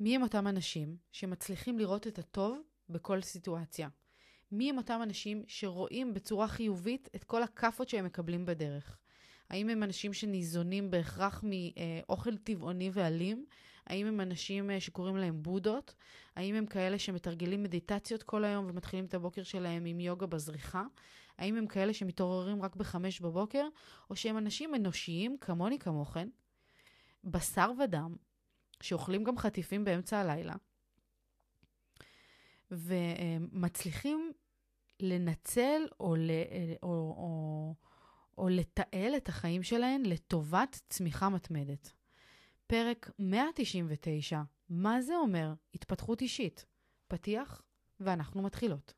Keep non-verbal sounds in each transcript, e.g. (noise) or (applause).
מי הם אותם אנשים שמצליחים לראות את הטוב בכל סיטואציה? מי הם אותם אנשים שרואים בצורה חיובית את כל הכאפות שהם מקבלים בדרך? האם הם אנשים שניזונים בהכרח מאוכל טבעוני ואלים? האם הם אנשים אה, שקוראים להם בודות? האם הם כאלה שמתרגלים מדיטציות כל היום ומתחילים את הבוקר שלהם עם יוגה בזריחה? האם הם כאלה שמתעוררים רק בחמש בבוקר? או שהם אנשים אנושיים, כמוני כמוכן, בשר ודם, שאוכלים גם חטיפים באמצע הלילה, ומצליחים לנצל או, ל, או, או, או לתעל את החיים שלהם לטובת צמיחה מתמדת. פרק 199, מה זה אומר התפתחות אישית? פתיח, ואנחנו מתחילות.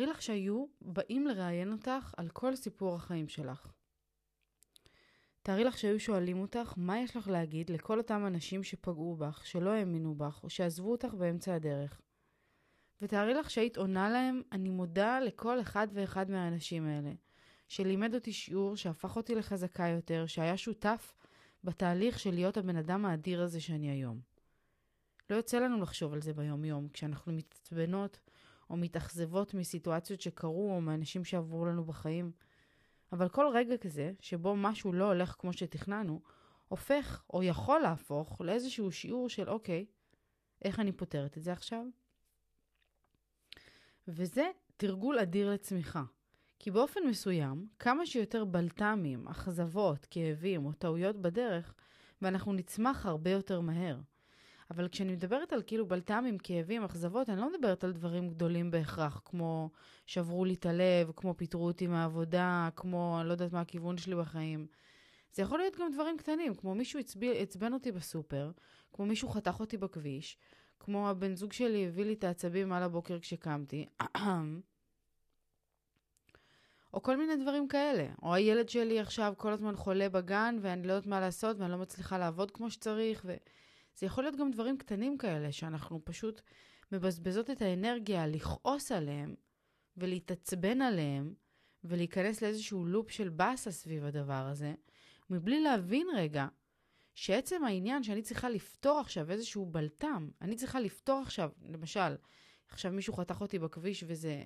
תארי לך שהיו באים לראיין אותך על כל סיפור החיים שלך. תארי לך שהיו שואלים אותך מה יש לך להגיד לכל אותם אנשים שפגעו בך, שלא האמינו בך, או שעזבו אותך באמצע הדרך. ותארי לך שהיית עונה להם, אני מודה לכל אחד ואחד מהאנשים האלה, שלימד אותי שיעור, שהפך אותי לחזקה יותר, שהיה שותף בתהליך של להיות הבן אדם האדיר הזה שאני היום. לא יוצא לנו לחשוב על זה ביום-יום, כשאנחנו מתעצבנות או מתאכזבות מסיטואציות שקרו או מאנשים שעברו לנו בחיים. אבל כל רגע כזה, שבו משהו לא הולך כמו שתכננו, הופך או יכול להפוך לאיזשהו שיעור של אוקיי, איך אני פותרת את זה עכשיו? וזה תרגול אדיר לצמיחה. כי באופן מסוים, כמה שיותר בלת"מים, אכזבות, כאבים או טעויות בדרך, ואנחנו נצמח הרבה יותר מהר. אבל כשאני מדברת על כאילו בלת"מים, כאבים, אכזבות, אני לא מדברת על דברים גדולים בהכרח, כמו שברו לי את הלב, כמו פיטרו אותי מהעבודה, כמו אני לא יודעת מה הכיוון שלי בחיים. זה יכול להיות גם דברים קטנים, כמו מישהו עצבן אותי בסופר, כמו מישהו חתך אותי בכביש, כמו הבן זוג שלי הביא לי את העצבים על הבוקר כשקמתי, (clears throat) או כל מיני דברים כאלה. או הילד שלי עכשיו כל הזמן חולה בגן, ואני לא יודעת מה לעשות, ואני לא מצליחה לעבוד כמו שצריך, ו... זה יכול להיות גם דברים קטנים כאלה, שאנחנו פשוט מבזבזות את האנרגיה לכעוס עליהם ולהתעצבן עליהם ולהיכנס לאיזשהו לופ של באסה סביב הדבר הזה, מבלי להבין רגע שעצם העניין שאני צריכה לפתור עכשיו איזשהו בלטם, אני צריכה לפתור עכשיו, למשל, עכשיו מישהו חתך אותי בכביש וזה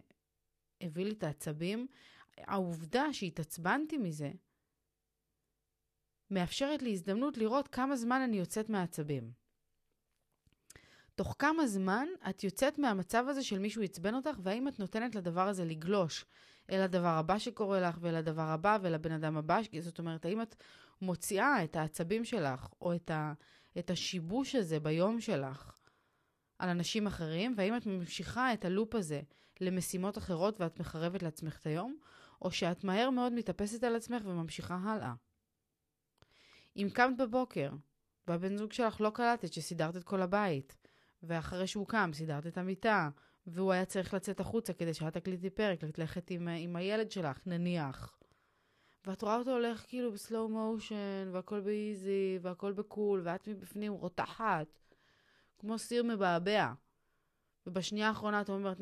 הביא לי את העצבים, העובדה שהתעצבנתי מזה, מאפשרת לי הזדמנות לראות כמה זמן אני יוצאת מהעצבים. תוך כמה זמן את יוצאת מהמצב הזה של מישהו עצבן אותך, והאם את נותנת לדבר הזה לגלוש אל הדבר הבא שקורה לך, ואל הדבר הבא, ואל הבן אדם הבא, זאת אומרת, האם את מוציאה את העצבים שלך, או את, ה, את השיבוש הזה ביום שלך על אנשים אחרים, והאם את ממשיכה את הלופ הזה למשימות אחרות ואת מחרבת לעצמך את היום, או שאת מהר מאוד מתאפסת על עצמך וממשיכה הלאה. אם קמת בבוקר, והבן זוג שלך לא קלטת שסידרת את כל הבית, ואחרי שהוא קם סידרת את המיטה, והוא היה צריך לצאת החוצה כדי שאת תקליטי פרק, ללכת עם, עם הילד שלך, נניח. ואת רואה אותו הולך כאילו בסלואו מושן, והכל באיזי, והכל בקול, ואת מבפנים רותחת, כמו סיר מבעבע. ובשנייה האחרונה את אומרת,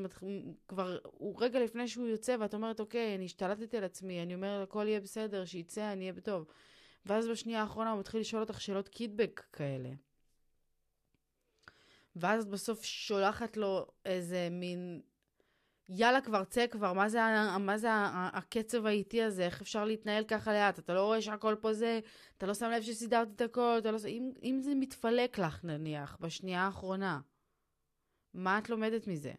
כבר, הוא רגע לפני שהוא יוצא, ואת אומרת, אוקיי, אני השתלטתי על עצמי, אני אומרת, הכל יהיה בסדר, שיצא, אני אהיה בטוב. ואז בשנייה האחרונה הוא מתחיל לשאול אותך שאלות קידבק כאלה. ואז בסוף שולחת לו איזה מין, יאללה כבר צא כבר, מה זה, מה זה הקצב האיטי הזה, איך אפשר להתנהל ככה לאט, אתה לא רואה שהכל פה זה, אתה לא שם לב שסידרת את הכל, אתה לא... אם, אם זה מתפלק לך נניח, בשנייה האחרונה, מה את לומדת מזה?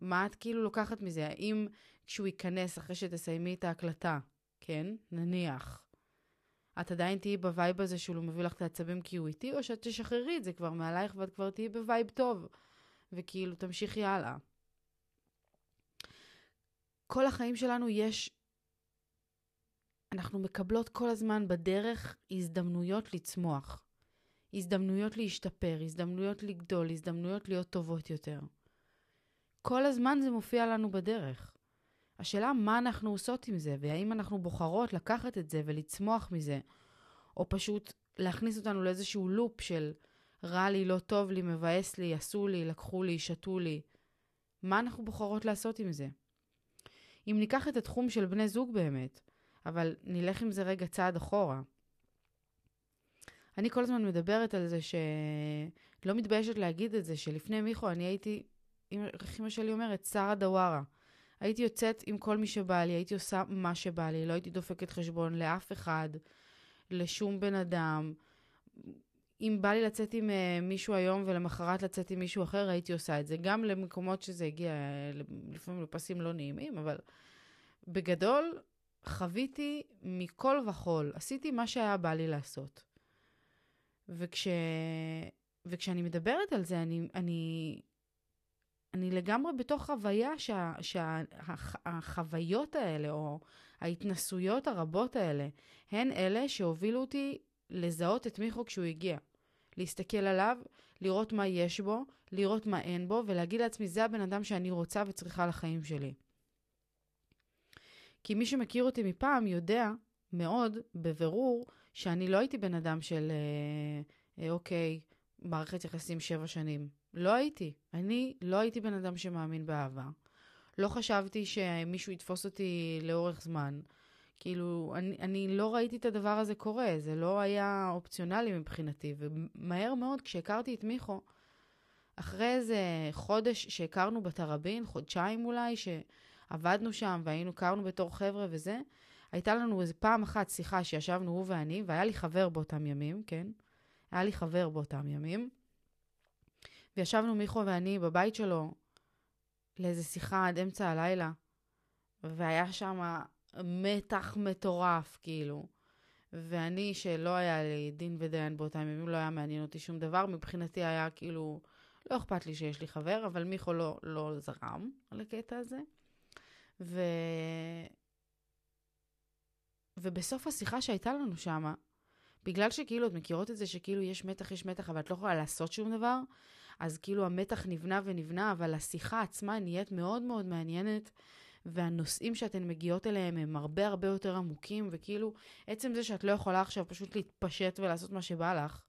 מה את כאילו לוקחת מזה? האם כשהוא ייכנס אחרי שתסיימי את ההקלטה, כן? נניח. את עדיין תהיי ב vibe הזה שהוא מביא לך את העצבים כי הוא איתי, או שאת תשחררי את זה כבר מעלייך ואת כבר תהיי ב vibe טוב, וכאילו תמשיכי הלאה. כל החיים שלנו יש... אנחנו מקבלות כל הזמן בדרך הזדמנויות לצמוח. הזדמנויות להשתפר, הזדמנויות לגדול, הזדמנויות להיות טובות יותר. כל הזמן זה מופיע לנו בדרך. השאלה מה אנחנו עושות עם זה, והאם אנחנו בוחרות לקחת את זה ולצמוח מזה, או פשוט להכניס אותנו לאיזשהו לופ של רע לי, לא טוב לי, מבאס לי, עשו לי, לקחו לי, שתו לי. מה אנחנו בוחרות לעשות עם זה? אם ניקח את התחום של בני זוג באמת, אבל נלך עם זה רגע צעד אחורה. אני כל הזמן מדברת על זה שלא מתביישת להגיד את זה, שלפני מיכו אני הייתי, איך אמא שלי אומרת, שרה דווארה. הייתי יוצאת עם כל מי שבא לי, הייתי עושה מה שבא לי, לא הייתי דופקת חשבון לאף אחד, לשום בן אדם. אם בא לי לצאת עם uh, מישהו היום ולמחרת לצאת עם מישהו אחר, הייתי עושה את זה. גם למקומות שזה הגיע, לפעמים לפסים לא נעימים, אבל בגדול, חוויתי מכל וכול. עשיתי מה שהיה בא לי לעשות. וכש... וכשאני מדברת על זה, אני, אני, אני לגמרי בתוך חוויה שהחוויות שה, האלה, או ההתנסויות הרבות האלה, הן אלה שהובילו אותי לזהות את מיכו כשהוא הגיע. להסתכל עליו, לראות מה יש בו, לראות מה אין בו, ולהגיד לעצמי, זה הבן אדם שאני רוצה וצריכה לחיים שלי. כי מי שמכיר אותי מפעם יודע מאוד, בבירור, שאני לא הייתי בן אדם של, אה, אה, אוקיי, מערכת יחסים שבע שנים. לא הייתי. אני לא הייתי בן אדם שמאמין באהבה. לא חשבתי שמישהו יתפוס אותי לאורך זמן. כאילו, אני, אני לא ראיתי את הדבר הזה קורה, זה לא היה אופציונלי מבחינתי. ומהר מאוד, כשהכרתי את מיכו, אחרי איזה חודש שהכרנו בתראבין, חודשיים אולי, שעבדנו שם והיינו, הכרנו בתור חבר'ה וזה, הייתה לנו איזה פעם אחת שיחה שישבנו הוא ואני, והיה לי חבר באותם ימים, כן? היה לי חבר באותם ימים. וישבנו מיכו ואני בבית שלו לאיזה שיחה עד אמצע הלילה, והיה שם מתח מטורף, כאילו. ואני, שלא היה לי דין ודיין באותם ימים, לא היה מעניין אותי שום דבר, מבחינתי היה כאילו, לא אכפת לי שיש לי חבר, אבל מיכו לא, לא זרם על הקטע הזה. ו... ובסוף השיחה שהייתה לנו שמה, בגלל שכאילו, את מכירות את זה שכאילו יש מתח, יש מתח, אבל את לא יכולה לעשות שום דבר, אז כאילו המתח נבנה ונבנה, אבל השיחה עצמה נהיית מאוד מאוד מעניינת, והנושאים שאתן מגיעות אליהם הם הרבה הרבה יותר עמוקים, וכאילו, עצם זה שאת לא יכולה עכשיו פשוט להתפשט ולעשות מה שבא לך,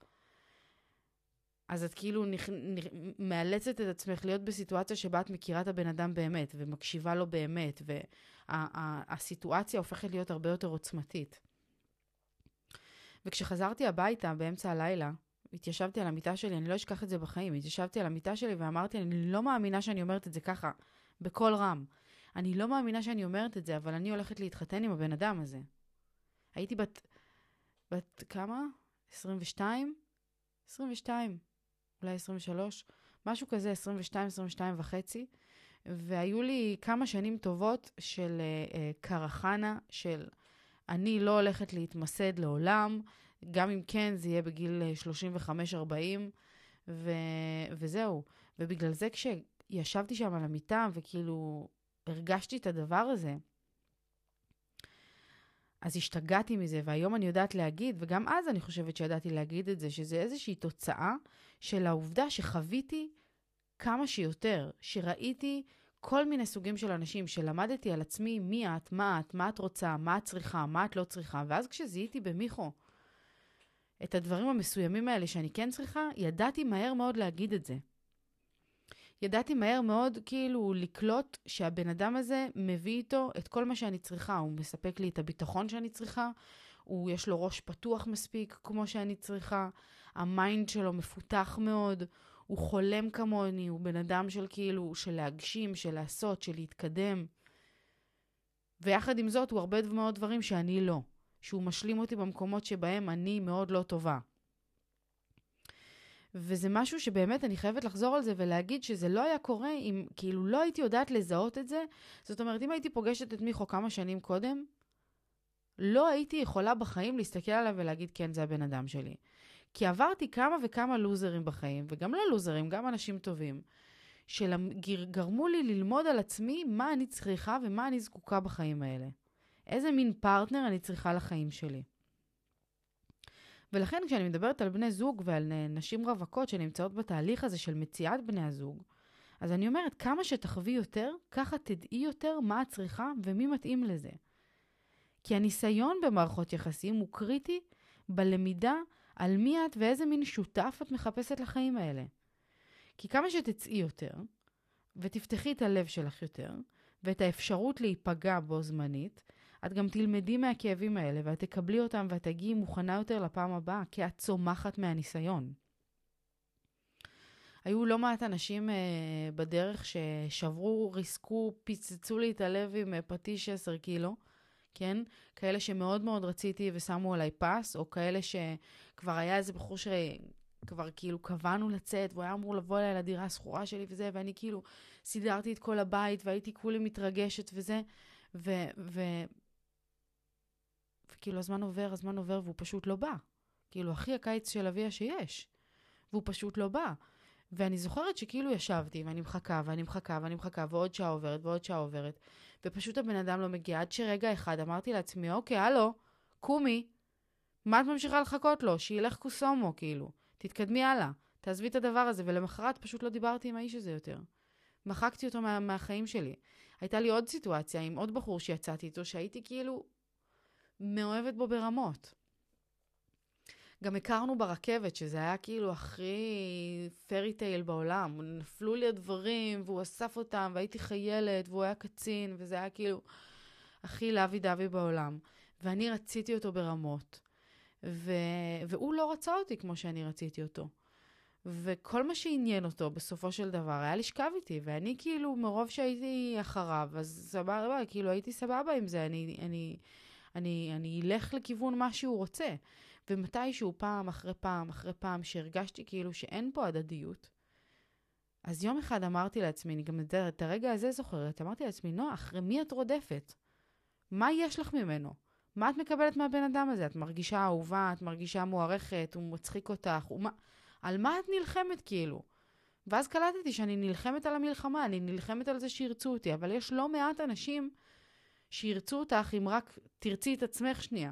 אז את כאילו נכ... נכ... מאלצת את עצמך להיות בסיטואציה שבה את מכירה את הבן אדם באמת, ומקשיבה לו באמת, והסיטואציה וה... הופכת להיות הרבה יותר עוצמתית. וכשחזרתי הביתה באמצע הלילה, התיישבתי על המיטה שלי, אני לא אשכח את זה בחיים, התיישבתי על המיטה שלי ואמרתי, אני לא מאמינה שאני אומרת את זה ככה, בקול רם. אני לא מאמינה שאני אומרת את זה, אבל אני הולכת להתחתן עם הבן אדם הזה. הייתי בת... בת כמה? 22? 22, אולי 23, משהו כזה, 22, 22 וחצי. והיו לי כמה שנים טובות של uh, קרחנה, של אני לא הולכת להתמסד לעולם, גם אם כן, זה יהיה בגיל 35-40, ו... וזהו. ובגלל זה כשישבתי שם על המיטה וכאילו הרגשתי את הדבר הזה, אז השתגעתי מזה, והיום אני יודעת להגיד, וגם אז אני חושבת שידעתי להגיד את זה, שזה איזושהי תוצאה של העובדה שחוויתי כמה שיותר, שראיתי כל מיני סוגים של אנשים, שלמדתי על עצמי מי את, מה את, מה את רוצה, מה את צריכה, מה את לא צריכה, ואז כשזיהיתי במיכו את הדברים המסוימים האלה שאני כן צריכה, ידעתי מהר מאוד להגיד את זה. ידעתי מהר מאוד כאילו לקלוט שהבן אדם הזה מביא איתו את כל מה שאני צריכה. הוא מספק לי את הביטחון שאני צריכה, הוא יש לו ראש פתוח מספיק כמו שאני צריכה, ה mind שלו מפותח מאוד, הוא חולם כמוני, הוא בן אדם של כאילו, של להגשים, של לעשות, של להתקדם. ויחד עם זאת, הוא הרבה מאוד דברים שאני לא. שהוא משלים אותי במקומות שבהם אני מאוד לא טובה. וזה משהו שבאמת אני חייבת לחזור על זה ולהגיד שזה לא היה קורה אם כאילו לא הייתי יודעת לזהות את זה. זאת אומרת, אם הייתי פוגשת את מיכו כמה שנים קודם, לא הייתי יכולה בחיים להסתכל עליו ולהגיד, כן, זה הבן אדם שלי. כי עברתי כמה וכמה לוזרים בחיים, וגם לא לוזרים, גם אנשים טובים, שגרמו לי ללמוד על עצמי מה אני צריכה ומה אני זקוקה בחיים האלה. איזה מין פרטנר אני צריכה לחיים שלי. ולכן כשאני מדברת על בני זוג ועל נשים רווקות שנמצאות בתהליך הזה של מציאת בני הזוג, אז אני אומרת, כמה שתחווי יותר, ככה תדעי יותר מה את צריכה ומי מתאים לזה. כי הניסיון במערכות יחסים הוא קריטי בלמידה על מי את ואיזה מין שותף את מחפשת לחיים האלה. כי כמה שתצאי יותר, ותפתחי את הלב שלך יותר, ואת האפשרות להיפגע בו זמנית, את גם תלמדי מהכאבים האלה, ואת תקבלי אותם ואת תגיעי מוכנה יותר לפעם הבאה, כי את צומחת מהניסיון. היו לא מעט אנשים אה, בדרך ששברו, ריסקו, פיצצו לי את הלב עם אה, פטיש 10 קילו, כן? כאלה שמאוד מאוד רציתי ושמו עליי פס, או כאלה שכבר היה איזה בחור שכבר כאילו קבענו לצאת, והוא היה אמור לבוא אליי לדירה השכורה שלי וזה, ואני כאילו סידרתי את כל הבית, והייתי כולי מתרגשת וזה, ו... ו... וכאילו הזמן עובר, הזמן עובר, והוא פשוט לא בא. כאילו, הכי הקיץ של אביה שיש. והוא פשוט לא בא. ואני זוכרת שכאילו ישבתי, ואני מחכה, ואני מחכה, ואני מחכה, ועוד שעה עוברת, ועוד שעה עוברת, ופשוט הבן אדם לא מגיע, עד שרגע אחד אמרתי לעצמי, אוקיי, הלו, קומי, מה את ממשיכה לחכות לו? שילך קוסומו, כאילו. תתקדמי הלאה, תעזבי את הדבר הזה, ולמחרת פשוט לא דיברתי עם האיש הזה יותר. מחקתי אותו מה, מהחיים שלי. הייתה לי עוד סיטואציה עם עוד בחור שיצאתי איתו, שהייתי כאילו מאוהבת בו ברמות. גם הכרנו ברכבת, שזה היה כאילו הכי פרי טייל בעולם. נפלו לי הדברים, והוא אסף אותם, והייתי חיילת, והוא היה קצין, וזה היה כאילו הכי לוי דווי בעולם. ואני רציתי אותו ברמות. ו... והוא לא רצה אותי כמו שאני רציתי אותו. וכל מה שעניין אותו בסופו של דבר היה לשכב איתי, ואני כאילו, מרוב שהייתי אחריו, אז סבבה, כאילו הייתי סבבה עם זה, אני, אני, אני, אני אלך לכיוון מה שהוא רוצה. ומתישהו פעם אחרי פעם אחרי פעם שהרגשתי כאילו שאין פה הדדיות, אז יום אחד אמרתי לעצמי, אני גם את הרגע הזה זוכרת, אמרתי לעצמי, נועה, אחרי מי את רודפת? מה יש לך ממנו? מה את מקבלת מהבן אדם הזה? את מרגישה אהובה, את מרגישה מוערכת, הוא מצחיק אותך, הוא מה... על מה את נלחמת כאילו? ואז קלטתי שאני נלחמת על המלחמה, אני נלחמת על זה שירצו אותי, אבל יש לא מעט אנשים שירצו אותך אם רק תרצי את עצמך שנייה.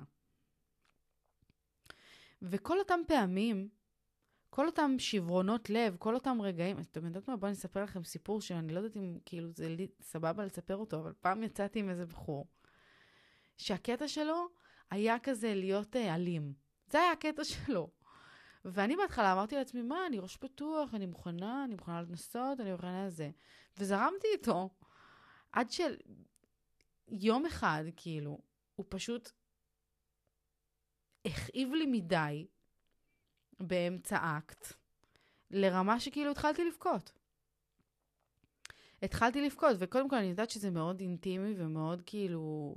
וכל אותם פעמים, כל אותם שברונות לב, כל אותם רגעים, אתם יודעות מה? בואו אני אספר לכם סיפור שאני לא יודעת אם כאילו זה לי סבבה לספר אותו, אבל פעם יצאתי עם איזה בחור, שהקטע שלו היה כזה להיות אה, אלים. זה היה הקטע (laughs) שלו. ואני בהתחלה אמרתי לעצמי, מה, אני ראש פתוח, אני מוכנה, אני מוכנה לנסות, אני מוכנה לזה. וזרמתי איתו, עד שיום אחד, כאילו, הוא פשוט הכאיב לי מדי באמצע אקט, לרמה שכאילו התחלתי לבכות. התחלתי לבכות, וקודם כל אני יודעת שזה מאוד אינטימי ומאוד כאילו...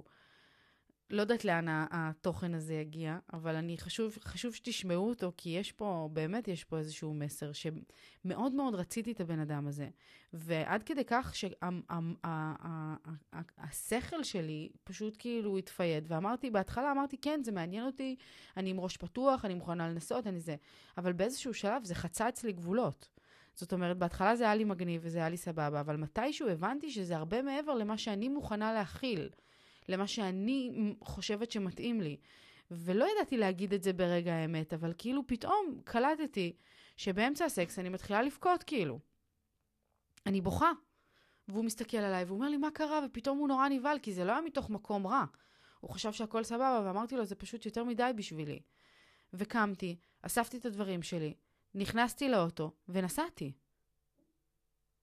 לא יודעת לאן התוכן הזה יגיע, אבל אני חשוב, חשוב שתשמעו אותו, כי יש פה, באמת יש פה איזשהו מסר שמאוד מאוד רציתי את הבן אדם הזה. ועד כדי כך שהשכל שלי פשוט כאילו התפייד, ואמרתי, בהתחלה אמרתי, כן, זה מעניין אותי, אני עם ראש פתוח, אני מוכנה לנסות, אני זה. אבל באיזשהו שלב זה חצה אצלי גבולות. זאת אומרת, בהתחלה זה היה לי מגניב וזה היה לי סבבה, אבל מתישהו הבנתי שזה הרבה מעבר למה שאני מוכנה להכיל. למה שאני חושבת שמתאים לי. ולא ידעתי להגיד את זה ברגע האמת, אבל כאילו פתאום קלטתי שבאמצע הסקס אני מתחילה לבכות כאילו. אני בוכה. והוא מסתכל עליי והוא אומר לי, מה קרה? ופתאום הוא נורא נבהל, כי זה לא היה מתוך מקום רע. הוא חשב שהכל סבבה, ואמרתי לו, זה פשוט יותר מדי בשבילי. וקמתי, אספתי את הדברים שלי, נכנסתי לאוטו, ונסעתי.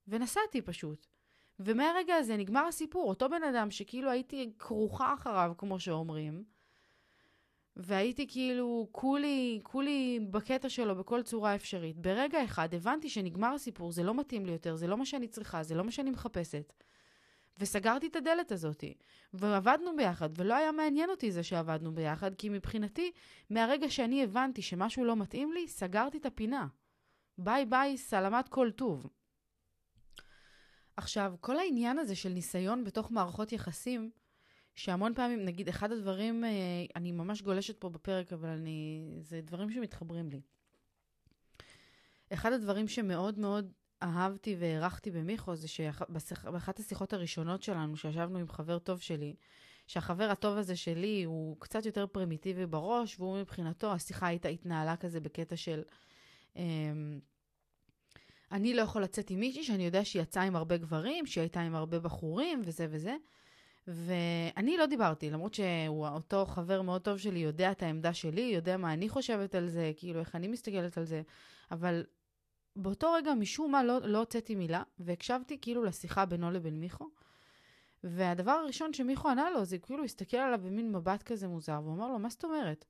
ונסעתי פשוט. ומהרגע הזה נגמר הסיפור. אותו בן אדם שכאילו הייתי כרוכה אחריו, כמו שאומרים, והייתי כאילו כולי, כולי בקטע שלו בכל צורה אפשרית. ברגע אחד הבנתי שנגמר הסיפור, זה לא מתאים לי יותר, זה לא מה שאני צריכה, זה לא מה שאני מחפשת. וסגרתי את הדלת הזאת. ועבדנו ביחד, ולא היה מעניין אותי זה שעבדנו ביחד, כי מבחינתי, מהרגע שאני הבנתי שמשהו לא מתאים לי, סגרתי את הפינה. ביי ביי, סלמת כל טוב. עכשיו, כל העניין הזה של ניסיון בתוך מערכות יחסים, שהמון פעמים, נגיד, אחד הדברים, אה, אני ממש גולשת פה בפרק, אבל אני, זה דברים שמתחברים לי. אחד הדברים שמאוד מאוד אהבתי והערכתי במיכו זה שבאחת השיחות הראשונות שלנו, שישבנו עם חבר טוב שלי, שהחבר הטוב הזה שלי הוא קצת יותר פרימיטיבי בראש, והוא מבחינתו, השיחה הייתה התנהלה כזה בקטע של... אמ, אני לא יכול לצאת עם מישהי שאני יודע שהיא יצאה עם הרבה גברים, שהיא הייתה עם הרבה בחורים וזה וזה. ואני לא דיברתי, למרות שאותו חבר מאוד טוב שלי יודע את העמדה שלי, יודע מה אני חושבת על זה, כאילו איך אני מסתכלת על זה, אבל באותו רגע משום מה לא, לא הוצאתי מילה, והקשבתי כאילו לשיחה בינו לבין מיכו. והדבר הראשון שמיכו ענה לו, זה כאילו הסתכל עליו במין מבט כזה מוזר, והוא אמר לו, מה זאת אומרת?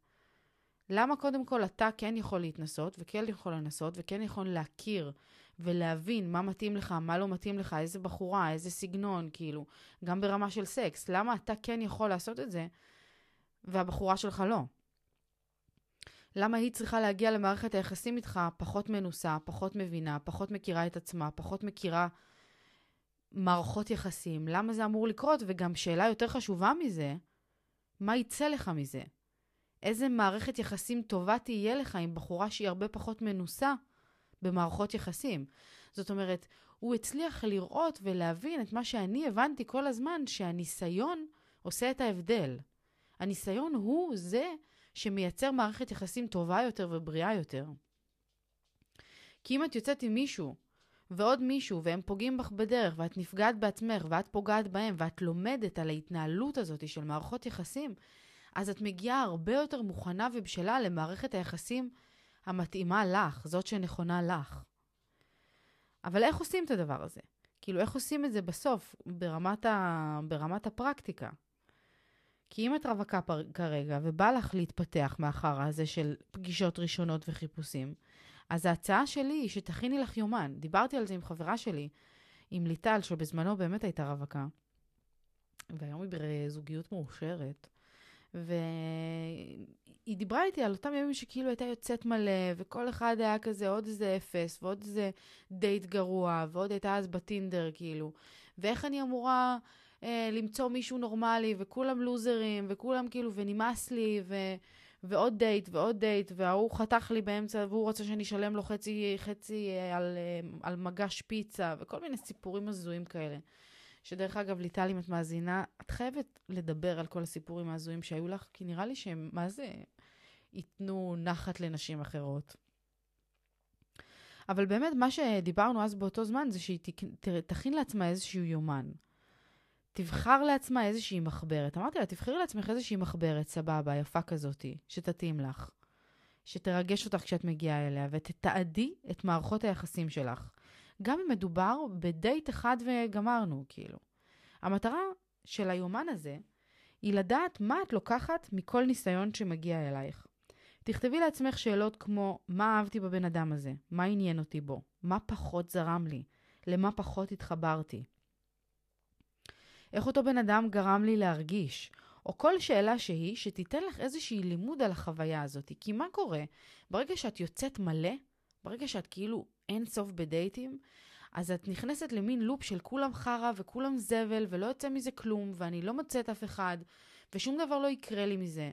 למה קודם כל אתה כן יכול להתנסות, וכן יכול לנסות, וכן יכול להכיר ולהבין מה מתאים לך, מה לא מתאים לך, איזה בחורה, איזה סגנון, כאילו, גם ברמה של סקס. למה אתה כן יכול לעשות את זה, והבחורה שלך לא? למה היא צריכה להגיע למערכת היחסים איתך פחות מנוסה, פחות מבינה, פחות מכירה את עצמה, פחות מכירה מערכות יחסים? למה זה אמור לקרות? וגם שאלה יותר חשובה מזה, מה יצא לך מזה? איזה מערכת יחסים טובה תהיה לך עם בחורה שהיא הרבה פחות מנוסה במערכות יחסים? זאת אומרת, הוא הצליח לראות ולהבין את מה שאני הבנתי כל הזמן, שהניסיון עושה את ההבדל. הניסיון הוא זה שמייצר מערכת יחסים טובה יותר ובריאה יותר. כי אם את יוצאת עם מישהו ועוד מישהו והם פוגעים בך בדרך ואת נפגעת בעצמך ואת פוגעת בהם ואת לומדת על ההתנהלות הזאת של מערכות יחסים, אז את מגיעה הרבה יותר מוכנה ובשלה למערכת היחסים המתאימה לך, זאת שנכונה לך. אבל איך עושים את הדבר הזה? כאילו, איך עושים את זה בסוף, ברמת, ה... ברמת הפרקטיקה? כי אם את רווקה פר... כרגע ובא לך להתפתח מאחר הזה של פגישות ראשונות וחיפושים, אז ההצעה שלי היא שתכיני לך יומן. דיברתי על זה עם חברה שלי, עם ליטל, שבזמנו באמת הייתה רווקה, והיום היא בזוגיות מאושרת. והיא דיברה איתי על אותם ימים שכאילו הייתה יוצאת מלא, וכל אחד היה כזה עוד איזה אפס, ועוד איזה דייט גרוע, ועוד הייתה אז בטינדר, כאילו. ואיך אני אמורה אה, למצוא מישהו נורמלי, וכולם לוזרים, וכולם כאילו, ונמאס לי, ו... ועוד דייט, ועוד דייט, וההוא חתך לי באמצע, והוא רוצה שאני אשלם לו חצי, חצי אה, על, אה, על מגש פיצה, וכל מיני סיפורים הזויים כאלה. שדרך אגב, ליטל, אם את מאזינה, את חייבת לדבר על כל הסיפורים ההזויים שהיו לך, כי נראה לי שהם, מה זה, ייתנו נחת לנשים אחרות. אבל באמת, מה שדיברנו אז באותו זמן, זה שהיא תכין לעצמה איזשהו יומן. תבחר לעצמה איזושהי מחברת. אמרתי לה, תבחרי לעצמך איזושהי מחברת, סבבה, יפה כזאתי, שתתאים לך. שתרגש אותך כשאת מגיעה אליה, ותתעדי את מערכות היחסים שלך. גם אם מדובר בדייט אחד וגמרנו, כאילו. המטרה של היומן הזה היא לדעת מה את לוקחת מכל ניסיון שמגיע אלייך. תכתבי לעצמך שאלות כמו, מה אהבתי בבן אדם הזה? מה עניין אותי בו? מה פחות זרם לי? למה פחות התחברתי? איך אותו בן אדם גרם לי להרגיש? או כל שאלה שהיא, שתיתן לך איזושהי לימוד על החוויה הזאת. כי מה קורה? ברגע שאת יוצאת מלא, ברגע שאת כאילו אין סוף בדייטים, אז את נכנסת למין לופ של כולם חרא וכולם זבל ולא יוצא מזה כלום, ואני לא מוצאת אף אחד, ושום דבר לא יקרה לי מזה.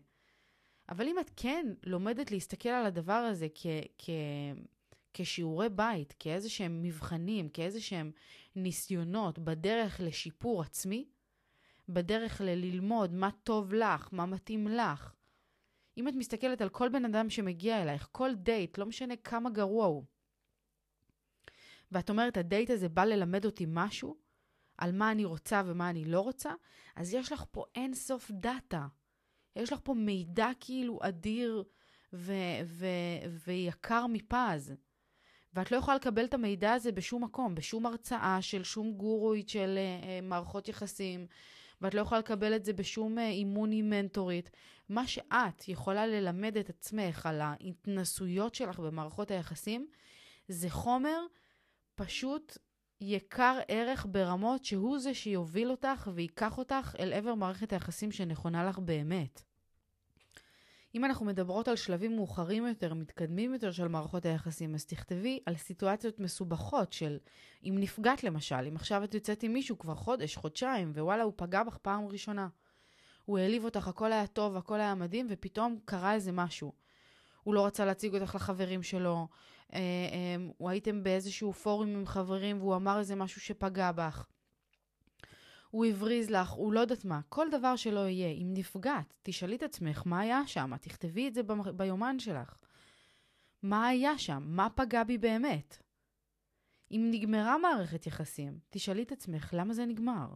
אבל אם את כן לומדת להסתכל על הדבר הזה כ- כ- כשיעורי בית, כאיזה שהם מבחנים, כאיזה שהם ניסיונות בדרך לשיפור עצמי, בדרך לללמוד מה טוב לך, מה מתאים לך. אם את מסתכלת על כל בן אדם שמגיע אלייך, כל דייט, לא משנה כמה גרוע הוא, ואת אומרת, הדייט הזה בא ללמד אותי משהו על מה אני רוצה ומה אני לא רוצה, אז יש לך פה אין סוף data. יש לך פה מידע כאילו אדיר ו- ו- ויקר מפז. ואת לא יכולה לקבל את המידע הזה בשום מקום, בשום הרצאה של שום גורואית של אה, אה, מערכות יחסים, ואת לא יכולה לקבל את זה בשום uh, אימון עם מנטורית. מה שאת יכולה ללמד את עצמך על ההתנסויות שלך במערכות היחסים, זה חומר פשוט יקר ערך ברמות שהוא זה שיוביל אותך וייקח אותך אל עבר מערכת היחסים שנכונה לך באמת. אם אנחנו מדברות על שלבים מאוחרים יותר, מתקדמים יותר של מערכות היחסים, אז תכתבי על סיטואציות מסובכות של אם נפגעת למשל, אם עכשיו את יוצאת עם מישהו כבר חודש, חודשיים, ווואלה, הוא פגע בך פעם ראשונה. הוא העליב אותך, הכל היה טוב, הכל היה מדהים, ופתאום קרה איזה משהו. הוא לא רצה להציג אותך לחברים שלו, אה, אה, או הייתם באיזשהו פורום עם חברים והוא אמר איזה משהו שפגע בך. הוא הבריז לך, הוא לא יודעת מה, כל דבר שלא יהיה. אם נפגעת, תשאלי את עצמך מה היה שם, תכתבי את זה ב- ביומן שלך. מה היה שם? מה פגע בי באמת? אם נגמרה מערכת יחסים, תשאלי את עצמך למה זה נגמר.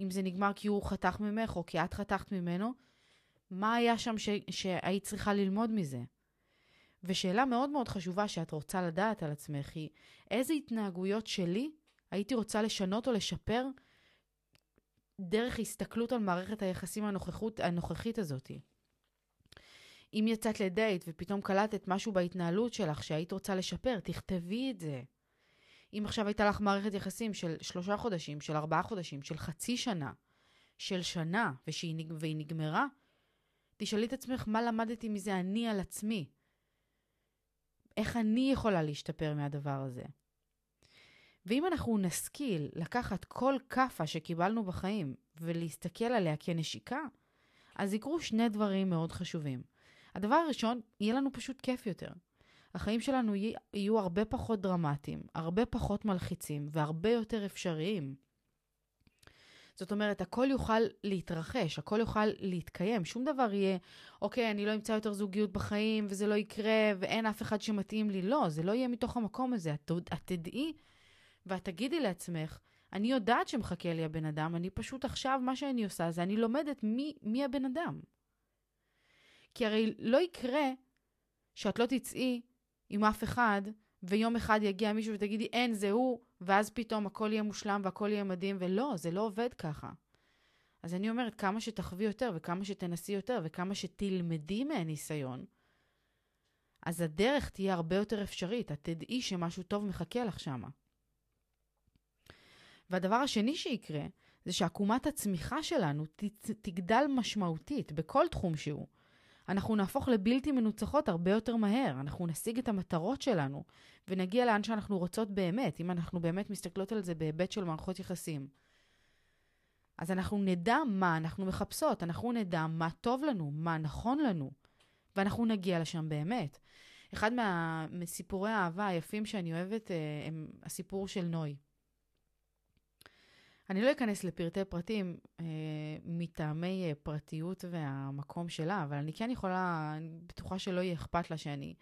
אם זה נגמר כי הוא חתך ממך או כי את חתכת ממנו, מה היה שם ש- שהיית צריכה ללמוד מזה? ושאלה מאוד מאוד חשובה שאת רוצה לדעת על עצמך היא, איזה התנהגויות שלי הייתי רוצה לשנות או לשפר דרך הסתכלות על מערכת היחסים הנוכחות, הנוכחית הזאת. אם יצאת לדייט ופתאום קלטת משהו בהתנהלות שלך שהיית רוצה לשפר, תכתבי את זה. אם עכשיו הייתה לך מערכת יחסים של שלושה חודשים, של ארבעה חודשים, של חצי שנה, של שנה, ושהיא, והיא נגמרה, תשאלי את עצמך מה למדתי מזה אני על עצמי. איך אני יכולה להשתפר מהדבר הזה. ואם אנחנו נשכיל לקחת כל כאפה שקיבלנו בחיים ולהסתכל עליה כנשיקה, אז יקרו שני דברים מאוד חשובים. הדבר הראשון, יהיה לנו פשוט כיף יותר. החיים שלנו יהיו הרבה פחות דרמטיים, הרבה פחות מלחיצים והרבה יותר אפשריים. זאת אומרת, הכל יוכל להתרחש, הכל יוכל להתקיים, שום דבר יהיה, אוקיי, אני לא אמצא יותר זוגיות בחיים, וזה לא יקרה, ואין אף אחד שמתאים לי. לא, זה לא יהיה מתוך המקום הזה. את, את תדעי ואת תגידי לעצמך, אני יודעת שמחכה לי הבן אדם, אני פשוט עכשיו, מה שאני עושה זה אני לומדת מי, מי הבן אדם. כי הרי לא יקרה שאת לא תצאי עם אף אחד, ויום אחד יגיע מישהו ותגידי, אין, זה הוא, ואז פתאום הכל יהיה מושלם והכל יהיה מדהים, ולא, זה לא עובד ככה. אז אני אומרת, כמה שתחווי יותר, וכמה שתנסי יותר, וכמה שתלמדי מהניסיון, אז הדרך תהיה הרבה יותר אפשרית. את תדעי שמשהו טוב מחכה לך שמה. והדבר השני שיקרה, זה שעקומת הצמיחה שלנו תגדל משמעותית בכל תחום שהוא. אנחנו נהפוך לבלתי מנוצחות הרבה יותר מהר, אנחנו נשיג את המטרות שלנו ונגיע לאן שאנחנו רוצות באמת, אם אנחנו באמת מסתכלות על זה בהיבט של מערכות יחסים. אז אנחנו נדע מה אנחנו מחפשות, אנחנו נדע מה טוב לנו, מה נכון לנו, ואנחנו נגיע לשם באמת. אחד מסיפורי האהבה היפים שאני אוהבת אה, הם הסיפור של נוי. אני לא אכנס לפרטי פרטים אה, מטעמי אה, פרטיות והמקום שלה, אבל אני כן יכולה, אני בטוחה שלא יהיה אכפת לה שאני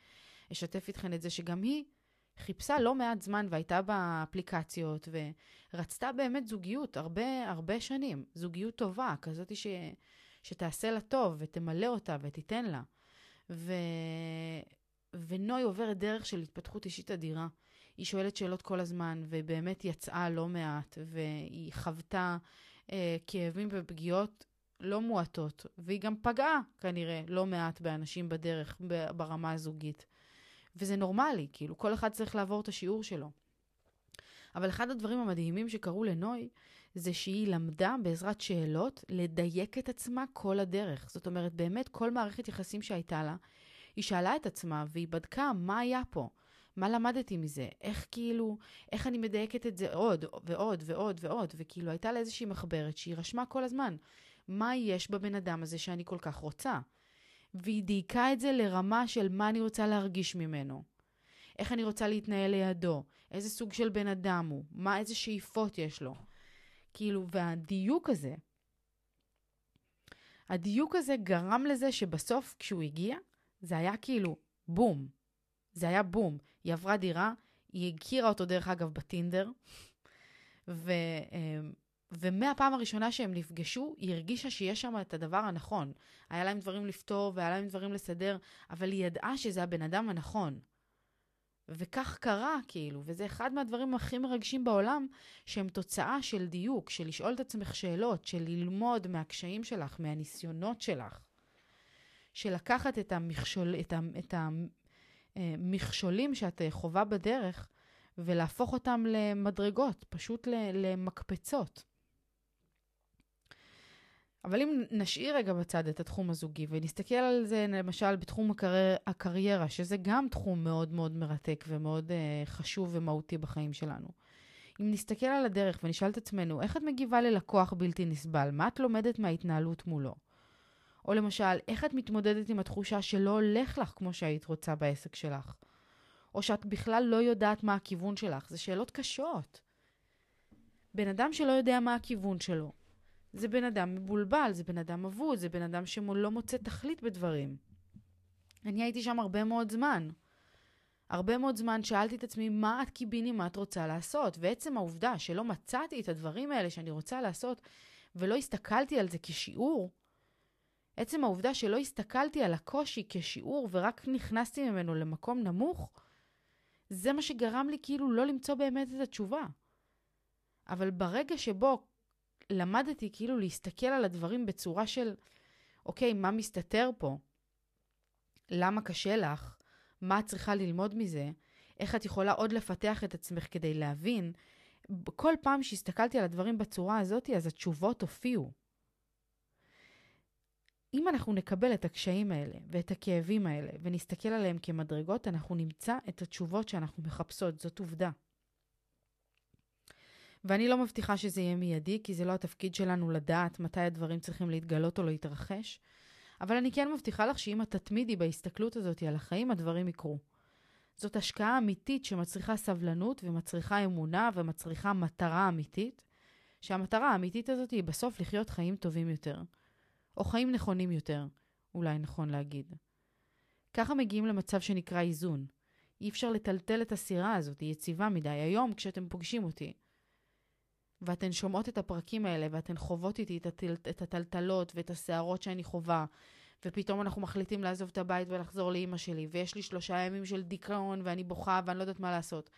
אשתף איתכן את זה שגם היא חיפשה לא מעט זמן והייתה באפליקציות ורצתה באמת זוגיות הרבה הרבה שנים, זוגיות טובה, כזאת ש, שתעשה לה טוב ותמלא אותה ותיתן לה. ו... ונוי עוברת דרך של התפתחות אישית אדירה. היא שואלת שאלות כל הזמן, ובאמת יצאה לא מעט, והיא חוותה אה, כאבים ופגיעות לא מועטות, והיא גם פגעה כנראה לא מעט באנשים בדרך, ברמה הזוגית. וזה נורמלי, כאילו, כל אחד צריך לעבור את השיעור שלו. אבל אחד הדברים המדהימים שקרו לנוי, זה שהיא למדה בעזרת שאלות לדייק את עצמה כל הדרך. זאת אומרת, באמת כל מערכת יחסים שהייתה לה, היא שאלה את עצמה והיא בדקה מה היה פה. מה למדתי מזה? איך כאילו, איך אני מדייקת את זה עוד ועוד ועוד ועוד, וכאילו הייתה לה איזושהי מחברת שהיא רשמה כל הזמן. מה יש בבן אדם הזה שאני כל כך רוצה? והיא דייקה את זה לרמה של מה אני רוצה להרגיש ממנו. איך אני רוצה להתנהל לידו, איזה סוג של בן אדם הוא, מה, איזה שאיפות יש לו. כאילו, והדיוק הזה, הדיוק הזה גרם לזה שבסוף, כשהוא הגיע, זה היה כאילו בום. זה היה בום. היא עברה דירה, היא הכירה אותו דרך אגב בטינדר, ו, אמ, ומהפעם הראשונה שהם נפגשו, היא הרגישה שיש שם את הדבר הנכון. היה להם דברים לפתור והיה להם דברים לסדר, אבל היא ידעה שזה הבן אדם הנכון. וכך קרה, כאילו, וזה אחד מהדברים הכי מרגשים בעולם, שהם תוצאה של דיוק, של לשאול את עצמך שאלות, של ללמוד מהקשיים שלך, מהניסיונות שלך. של לקחת את המכשול, את, ה, את המכשולים שאת חווה בדרך, ולהפוך אותם למדרגות, פשוט למקפצות. אבל אם נשאיר רגע בצד את התחום הזוגי ונסתכל על זה למשל בתחום הקרי... הקריירה, שזה גם תחום מאוד מאוד מרתק ומאוד uh, חשוב ומהותי בחיים שלנו. אם נסתכל על הדרך ונשאל את עצמנו, איך את מגיבה ללקוח בלתי נסבל? מה את לומדת מההתנהלות מולו? או למשל, איך את מתמודדת עם התחושה שלא הולך לך כמו שהיית רוצה בעסק שלך? או שאת בכלל לא יודעת מה הכיוון שלך. זה שאלות קשות. בן אדם שלא יודע מה הכיוון שלו, זה בן אדם מבולבל, זה בן אדם אבוד, זה בן אדם שלא מוצא תכלית בדברים. אני הייתי שם הרבה מאוד זמן. הרבה מאוד זמן שאלתי את עצמי, מה את קיביני, מה את רוצה לעשות? ועצם העובדה שלא מצאתי את הדברים האלה שאני רוצה לעשות, ולא הסתכלתי על זה כשיעור, עצם העובדה שלא הסתכלתי על הקושי כשיעור ורק נכנסתי ממנו למקום נמוך, זה מה שגרם לי כאילו לא למצוא באמת את התשובה. אבל ברגע שבו למדתי כאילו להסתכל על הדברים בצורה של, אוקיי, מה מסתתר פה? למה קשה לך? מה את צריכה ללמוד מזה? איך את יכולה עוד לפתח את עצמך כדי להבין? כל פעם שהסתכלתי על הדברים בצורה הזאת, אז התשובות הופיעו. אם אנחנו נקבל את הקשיים האלה ואת הכאבים האלה ונסתכל עליהם כמדרגות, אנחנו נמצא את התשובות שאנחנו מחפשות, זאת עובדה. ואני לא מבטיחה שזה יהיה מיידי, כי זה לא התפקיד שלנו לדעת מתי הדברים צריכים להתגלות או להתרחש, אבל אני כן מבטיחה לך שאם את תתמידי בהסתכלות הזאת על החיים, הדברים יקרו. זאת השקעה אמיתית שמצריכה סבלנות ומצריכה אמונה ומצריכה מטרה אמיתית, שהמטרה האמיתית הזאת היא בסוף לחיות חיים טובים יותר. או חיים נכונים יותר, אולי נכון להגיד. ככה מגיעים למצב שנקרא איזון. אי אפשר לטלטל את הסירה הזאת, היא יציבה מדי. היום, כשאתם פוגשים אותי, ואתן שומעות את הפרקים האלה, ואתן חוות איתי את, הטל, את הטלטלות ואת הסערות שאני חווה, ופתאום אנחנו מחליטים לעזוב את הבית ולחזור לאימא שלי, ויש לי שלושה ימים של דיכאון, ואני בוכה, ואני לא יודעת מה לעשות.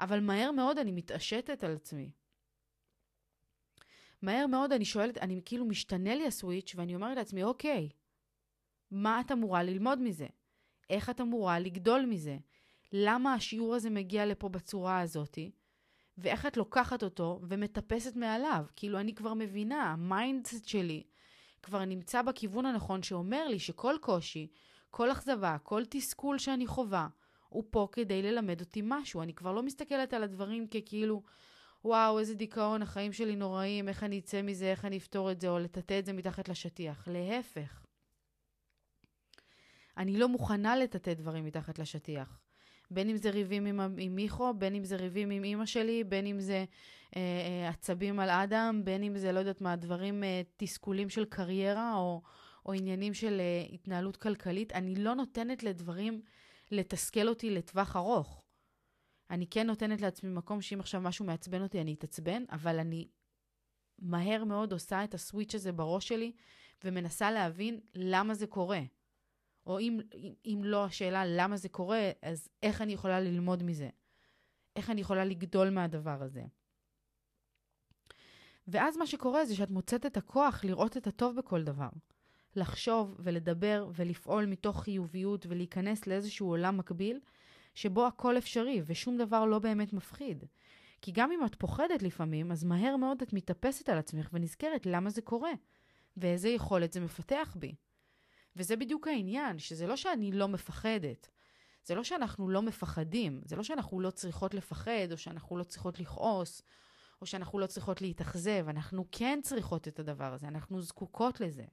אבל מהר מאוד אני מתעשתת על עצמי. מהר מאוד אני שואלת, אני כאילו משתנה לי הסוויץ', ואני אומרת לעצמי, אוקיי, מה את אמורה ללמוד מזה? איך את אמורה לגדול מזה? למה השיעור הזה מגיע לפה בצורה הזאתי? ואיך את לוקחת אותו ומטפסת מעליו. כאילו, אני כבר מבינה, ה mindset שלי כבר נמצא בכיוון הנכון שאומר לי שכל קושי, כל אכזבה, כל תסכול שאני חווה, הוא פה כדי ללמד אותי משהו. אני כבר לא מסתכלת על הדברים ככאילו, וואו, איזה דיכאון, החיים שלי נוראים, איך אני אצא מזה, איך אני אפתור את זה, או לטאטא את זה מתחת לשטיח. להפך. אני לא מוכנה לטאטא דברים מתחת לשטיח. בין אם זה ריבים עם, עם מיכו, בין אם זה ריבים עם אימא שלי, בין אם זה אה, אה, עצבים על אדם, בין אם זה, לא יודעת מה, דברים, אה, תסכולים של קריירה, או, או עניינים של אה, התנהלות כלכלית. אני לא נותנת לדברים לתסכל אותי לטווח ארוך. אני כן נותנת לעצמי מקום שאם עכשיו משהו מעצבן אותי, אני אתעצבן, אבל אני מהר מאוד עושה את הסוויץ' הזה בראש שלי, ומנסה להבין למה זה קורה. או אם, אם לא השאלה למה זה קורה, אז איך אני יכולה ללמוד מזה? איך אני יכולה לגדול מהדבר הזה? ואז מה שקורה זה שאת מוצאת את הכוח לראות את הטוב בכל דבר. לחשוב ולדבר ולפעול מתוך חיוביות ולהיכנס לאיזשהו עולם מקביל, שבו הכל אפשרי ושום דבר לא באמת מפחיד. כי גם אם את פוחדת לפעמים, אז מהר מאוד את מתאפסת על עצמך ונזכרת למה זה קורה, ואיזה יכולת זה מפתח בי. וזה בדיוק העניין, שזה לא שאני לא מפחדת. זה לא שאנחנו לא מפחדים, זה לא שאנחנו לא צריכות לפחד, או שאנחנו לא צריכות לכעוס, או שאנחנו לא צריכות להתאכזב. אנחנו כן צריכות את הדבר הזה, אנחנו זקוקות לזה.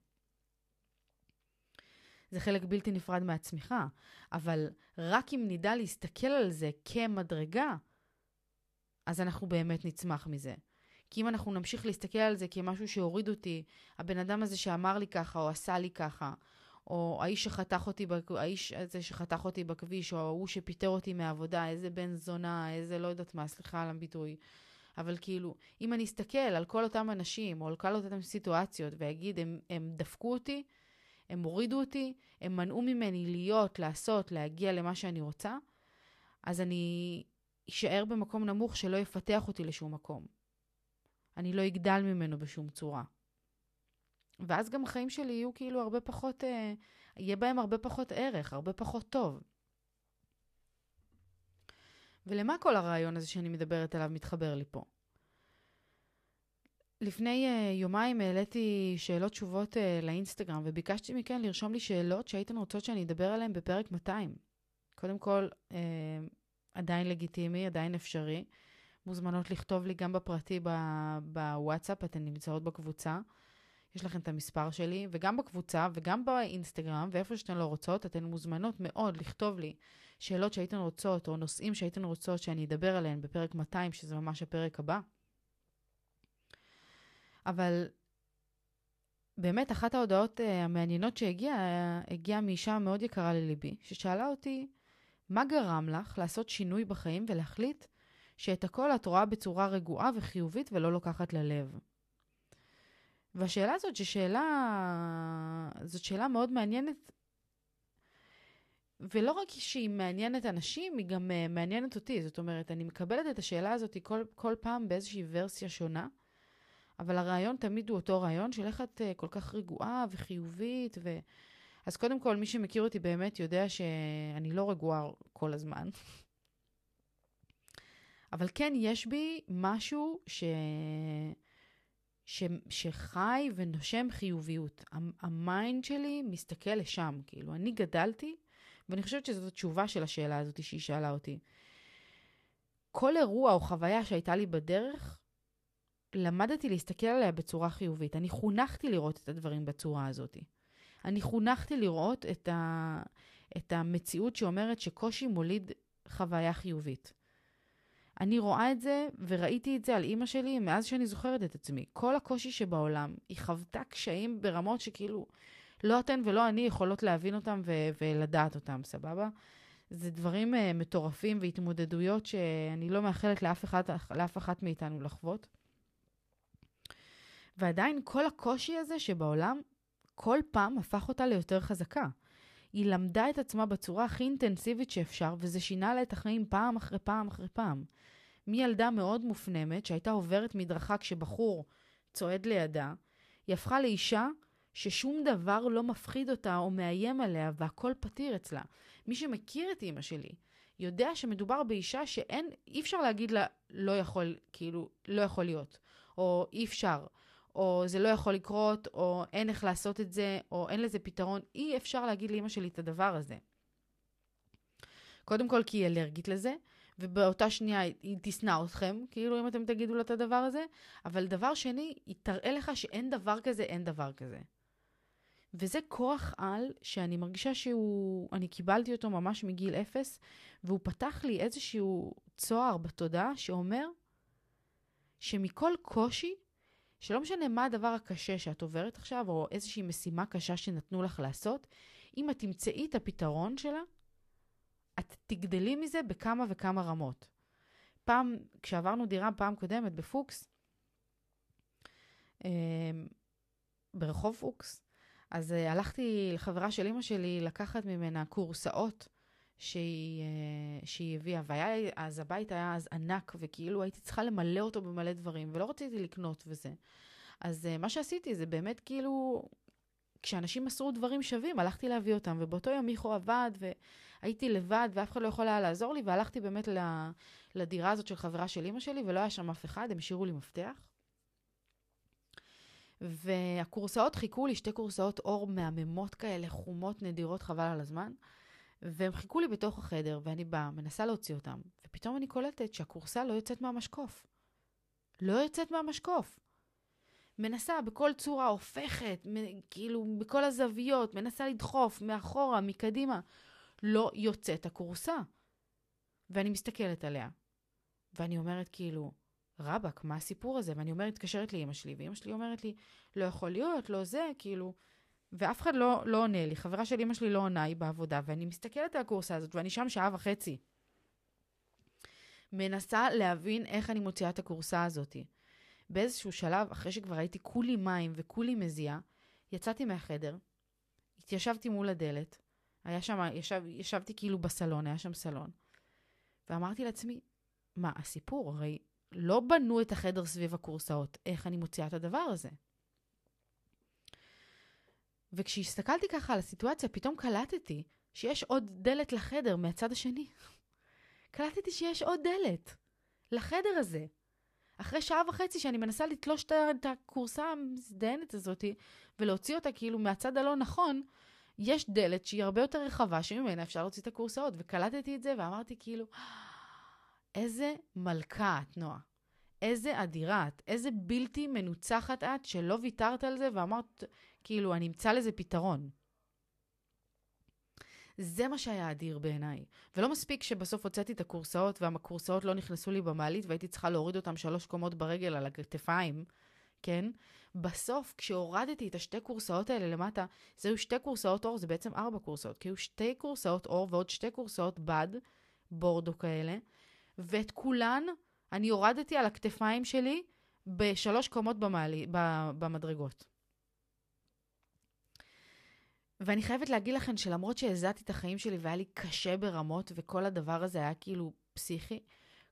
זה חלק בלתי נפרד מהצמיחה, אבל רק אם נדע להסתכל על זה כמדרגה, אז אנחנו באמת נצמח מזה. כי אם אנחנו נמשיך להסתכל על זה כמשהו שהוריד אותי, הבן אדם הזה שאמר לי ככה, או עשה לי ככה, או האיש שחתך אותי, האיש הזה שחתך אותי בכביש, או ההוא שפיטר אותי מהעבודה, איזה בן זונה, איזה לא יודעת מה, סליחה על הביטוי. אבל כאילו, אם אני אסתכל על כל אותם אנשים, או על כל אותם סיטואציות, ואגיד, הם, הם דפקו אותי, הם הורידו אותי, הם מנעו ממני להיות, לעשות, להגיע למה שאני רוצה, אז אני אשאר במקום נמוך שלא יפתח אותי לשום מקום. אני לא אגדל ממנו בשום צורה. ואז גם החיים שלי יהיו כאילו הרבה פחות, אה, יהיה בהם הרבה פחות ערך, הרבה פחות טוב. ולמה כל הרעיון הזה שאני מדברת עליו מתחבר לי פה? לפני uh, יומיים העליתי שאלות תשובות uh, לאינסטגרם, וביקשתי מכן לרשום לי שאלות שהייתן רוצות שאני אדבר עליהן בפרק 200. קודם כל, uh, עדיין לגיטימי, עדיין אפשרי. מוזמנות לכתוב לי גם בפרטי בוואטסאפ, אתן נמצאות בקבוצה. יש לכם את המספר שלי, וגם בקבוצה וגם באינסטגרם, ואיפה שאתן לא רוצות, אתן מוזמנות מאוד לכתוב לי שאלות שהייתן רוצות, או נושאים שהייתן רוצות שאני אדבר עליהן בפרק 200, שזה ממש הפרק הבא. אבל באמת, אחת ההודעות uh, המעניינות שהגיעה, הגיעה מאישה מאוד יקרה לליבי, ששאלה אותי, מה גרם לך לעשות שינוי בחיים ולהחליט שאת הכל את רואה בצורה רגועה וחיובית ולא לוקחת ללב? והשאלה הזאת, ששאלה, זאת שאלה מאוד מעניינת, ולא רק שהיא מעניינת אנשים, היא גם uh, מעניינת אותי. זאת אומרת, אני מקבלת את השאלה הזאת כל, כל פעם באיזושהי ורסיה שונה. אבל הרעיון תמיד הוא אותו רעיון של איך את uh, כל כך רגועה וחיובית. ו... אז קודם כל, מי שמכיר אותי באמת יודע שאני לא רגועה כל הזמן. אבל כן, יש בי משהו ש... ש... שחי ונושם חיוביות. ה mind שלי מסתכל לשם, כאילו, אני גדלתי, ואני חושבת שזאת התשובה של השאלה הזאת שהיא שאלה אותי. כל אירוע או חוויה שהייתה לי בדרך, למדתי להסתכל עליה בצורה חיובית. אני חונכתי לראות את הדברים בצורה הזאת. אני חונכתי לראות את, ה, את המציאות שאומרת שקושי מוליד חוויה חיובית. אני רואה את זה, וראיתי את זה על אימא שלי מאז שאני זוכרת את עצמי. כל הקושי שבעולם, היא חוותה קשיים ברמות שכאילו לא אתן ולא אני יכולות להבין אותם ו- ולדעת אותם, סבבה? זה דברים uh, מטורפים והתמודדויות שאני לא מאחלת לאף, אחד, לאף אחת מאיתנו לחוות. ועדיין כל הקושי הזה שבעולם, כל פעם הפך אותה ליותר חזקה. היא למדה את עצמה בצורה הכי אינטנסיבית שאפשר, וזה שינה לה את החיים פעם אחרי פעם אחרי פעם. מילדה מאוד מופנמת, שהייתה עוברת מדרכה כשבחור צועד לידה, היא הפכה לאישה ששום דבר לא מפחיד אותה או מאיים עליה, והכל פתיר אצלה. מי שמכיר את אימא שלי, יודע שמדובר באישה שאין, אי אפשר להגיד לה, לא יכול, כאילו, לא יכול להיות, או אי אפשר, או זה לא יכול לקרות, או אין איך לעשות את זה, או אין לזה פתרון. אי אפשר להגיד לאמא שלי את הדבר הזה. קודם כל כי היא אלרגית לזה, ובאותה שנייה היא תשנא אתכם, כאילו אם אתם תגידו לה את הדבר הזה, אבל דבר שני, היא תראה לך שאין דבר כזה, אין דבר כזה. וזה כוח על שאני מרגישה שהוא, אני קיבלתי אותו ממש מגיל אפס, והוא פתח לי איזשהו צוהר בתודעה שאומר שמכל קושי שלא משנה מה הדבר הקשה שאת עוברת עכשיו, או איזושהי משימה קשה שנתנו לך לעשות, אם את תמצאי את הפתרון שלה, את תגדלי מזה בכמה וכמה רמות. פעם, כשעברנו דירה פעם קודמת בפוקס, אה, ברחוב פוקס, אז אה, הלכתי לחברה של אימא שלי לקחת ממנה קורסאות שהיא, אה, שהיא הביאה, והיה, אז הבית היה אז ענק, וכאילו הייתי צריכה למלא אותו במלא דברים, ולא רציתי לקנות וזה. אז אה, מה שעשיתי זה באמת כאילו, כשאנשים מסרו דברים שווים, הלכתי להביא אותם, ובאותו יום מיכו עבד, והייתי לבד, ואף אחד לא יכול היה לעזור לי, והלכתי באמת לדירה הזאת של חברה של אימא שלי, ולא היה שם אף אחד, הם השאירו לי מפתח. והכורסאות חיכו לי, שתי כורסאות אור מהממות כאלה, חומות, נדירות, חבל על הזמן. והם חיכו לי בתוך החדר, ואני באה, מנסה להוציא אותם, ופתאום אני קולטת שהכורסה לא יוצאת מהמשקוף. לא יוצאת מהמשקוף. מנסה בכל צורה, הופכת, כאילו בכל הזוויות, מנסה לדחוף מאחורה, מקדימה. לא יוצאת הכורסה. ואני מסתכלת עליה, ואני אומרת כאילו, רבאק, מה הסיפור הזה? ואני אומרת, מתקשרת לאימא שלי, ואימא שלי אומרת לי, לא יכול להיות, לא זה, כאילו, ואף אחד לא, לא עונה לי. חברה של אמא שלי לא עונה, היא בעבודה, ואני מסתכלת על הקורסה הזאת, ואני שם שעה וחצי. מנסה להבין איך אני מוציאה את הקורסה הזאת. באיזשהו שלב, אחרי שכבר הייתי כולי מים וכולי מזיעה, יצאתי מהחדר, התיישבתי מול הדלת, היה שם, ישב, ישבתי כאילו בסלון, היה שם סלון, ואמרתי לעצמי, מה הסיפור? הרי לא בנו את החדר סביב הקורסאות, איך אני מוציאה את הדבר הזה? וכשהסתכלתי ככה על הסיטואציה, פתאום קלטתי שיש עוד דלת לחדר מהצד השני. קלטתי שיש עוד דלת לחדר הזה. אחרי שעה וחצי שאני מנסה לתלוש את הכורסה המזדיינת הזאת ולהוציא אותה כאילו מהצד הלא נכון, יש דלת שהיא הרבה יותר רחבה שממנה אפשר להוציא את הכורסאות. וקלטתי את זה ואמרתי כאילו, איזה מלכה את, נועה. איזה אדירה את, איזה בלתי מנוצחת את שלא ויתרת על זה ואמרת, כאילו, אני אמצא לזה פתרון. זה מה שהיה אדיר בעיניי. ולא מספיק שבסוף הוצאתי את הקורסאות והקורסאות לא נכנסו לי במעלית והייתי צריכה להוריד אותם שלוש קומות ברגל על הכתפיים, כן? בסוף, כשהורדתי את השתי קורסאות האלה למטה, זה היו שתי קורסאות אור, זה בעצם ארבע קורסאות, כי היו שתי קורסאות אור ועוד שתי קורסאות בד, בורדו כאלה, ואת כולן אני הורדתי על הכתפיים שלי בשלוש קומות במעלי, במדרגות. ואני חייבת להגיד לכם שלמרות שהזעתי את החיים שלי והיה לי קשה ברמות, וכל הדבר הזה היה כאילו פסיכי,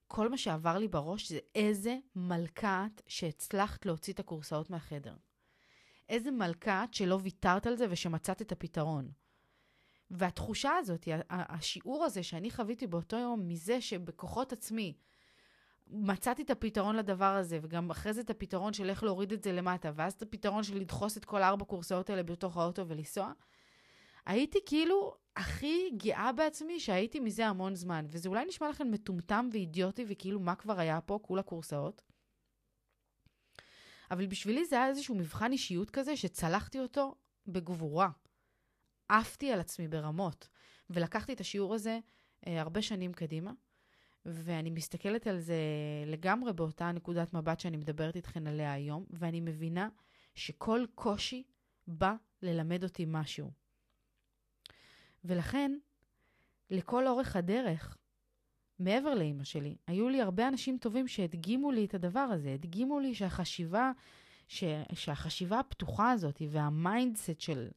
כל מה שעבר לי בראש זה איזה מלכת שהצלחת להוציא את הקורסאות מהחדר. איזה מלכת שלא ויתרת על זה ושמצאת את הפתרון. והתחושה הזאת, השיעור הזה שאני חוויתי באותו יום, מזה שבכוחות עצמי מצאתי את הפתרון לדבר הזה, וגם אחרי זה את הפתרון של איך להוריד את זה למטה, ואז את הפתרון של לדחוס את כל ארבע קורסאות האלה בתוך האוטו ולנסוע, הייתי כאילו הכי גאה בעצמי שהייתי מזה המון זמן. וזה אולי נשמע לכם מטומטם ואידיוטי, וכאילו מה כבר היה פה, כולה קורסאות. אבל בשבילי זה היה איזשהו מבחן אישיות כזה שצלחתי אותו בגבורה. עפתי על עצמי ברמות, ולקחתי את השיעור הזה אה, הרבה שנים קדימה, ואני מסתכלת על זה לגמרי באותה נקודת מבט שאני מדברת איתכן עליה היום, ואני מבינה שכל קושי בא ללמד אותי משהו. ולכן, לכל אורך הדרך, מעבר לאימא שלי, היו לי הרבה אנשים טובים שהדגימו לי את הדבר הזה, הדגימו לי שהחשיבה, ש, שהחשיבה הפתוחה הזאת וה mindset של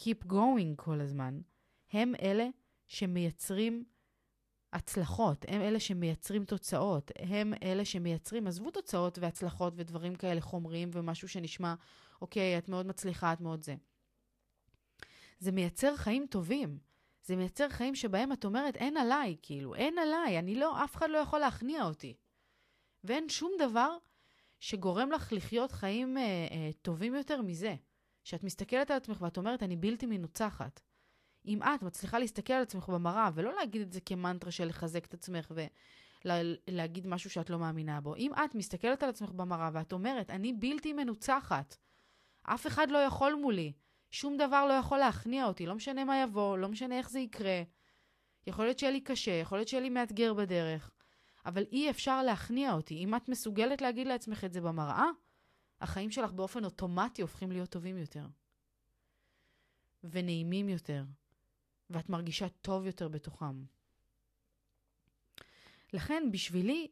Keep going כל הזמן, הם אלה שמייצרים הצלחות, הם אלה שמייצרים תוצאות, הם אלה שמייצרים, עזבו תוצאות והצלחות ודברים כאלה חומריים ומשהו שנשמע, אוקיי, את מאוד מצליחה, את מאוד זה. זה מייצר חיים טובים. זה מייצר חיים שבהם את אומרת, אין עליי, כאילו, אין עליי, אני לא, אף אחד לא יכול להכניע אותי. ואין שום דבר שגורם לך לחיות חיים אה, אה, טובים יותר מזה. שאת מסתכלת על עצמך ואת אומרת, אני בלתי מנוצחת. אם את מצליחה להסתכל על עצמך במראה, ולא להגיד את זה כמנטרה של לחזק את עצמך ולהגיד משהו שאת לא מאמינה בו, אם את מסתכלת על עצמך במראה ואת אומרת, אני בלתי מנוצחת, אף אחד לא יכול מולי, שום דבר לא יכול להכניע אותי, לא משנה מה יבוא, לא משנה איך זה יקרה. יכול להיות שיהיה לי קשה, יכול להיות שיהיה לי מאתגר בדרך, אבל אי אפשר להכניע אותי. אם את מסוגלת להגיד לעצמך את זה במראה, החיים שלך באופן אוטומטי הופכים להיות טובים יותר. ונעימים יותר, ואת מרגישה טוב יותר בתוכם. לכן, בשבילי,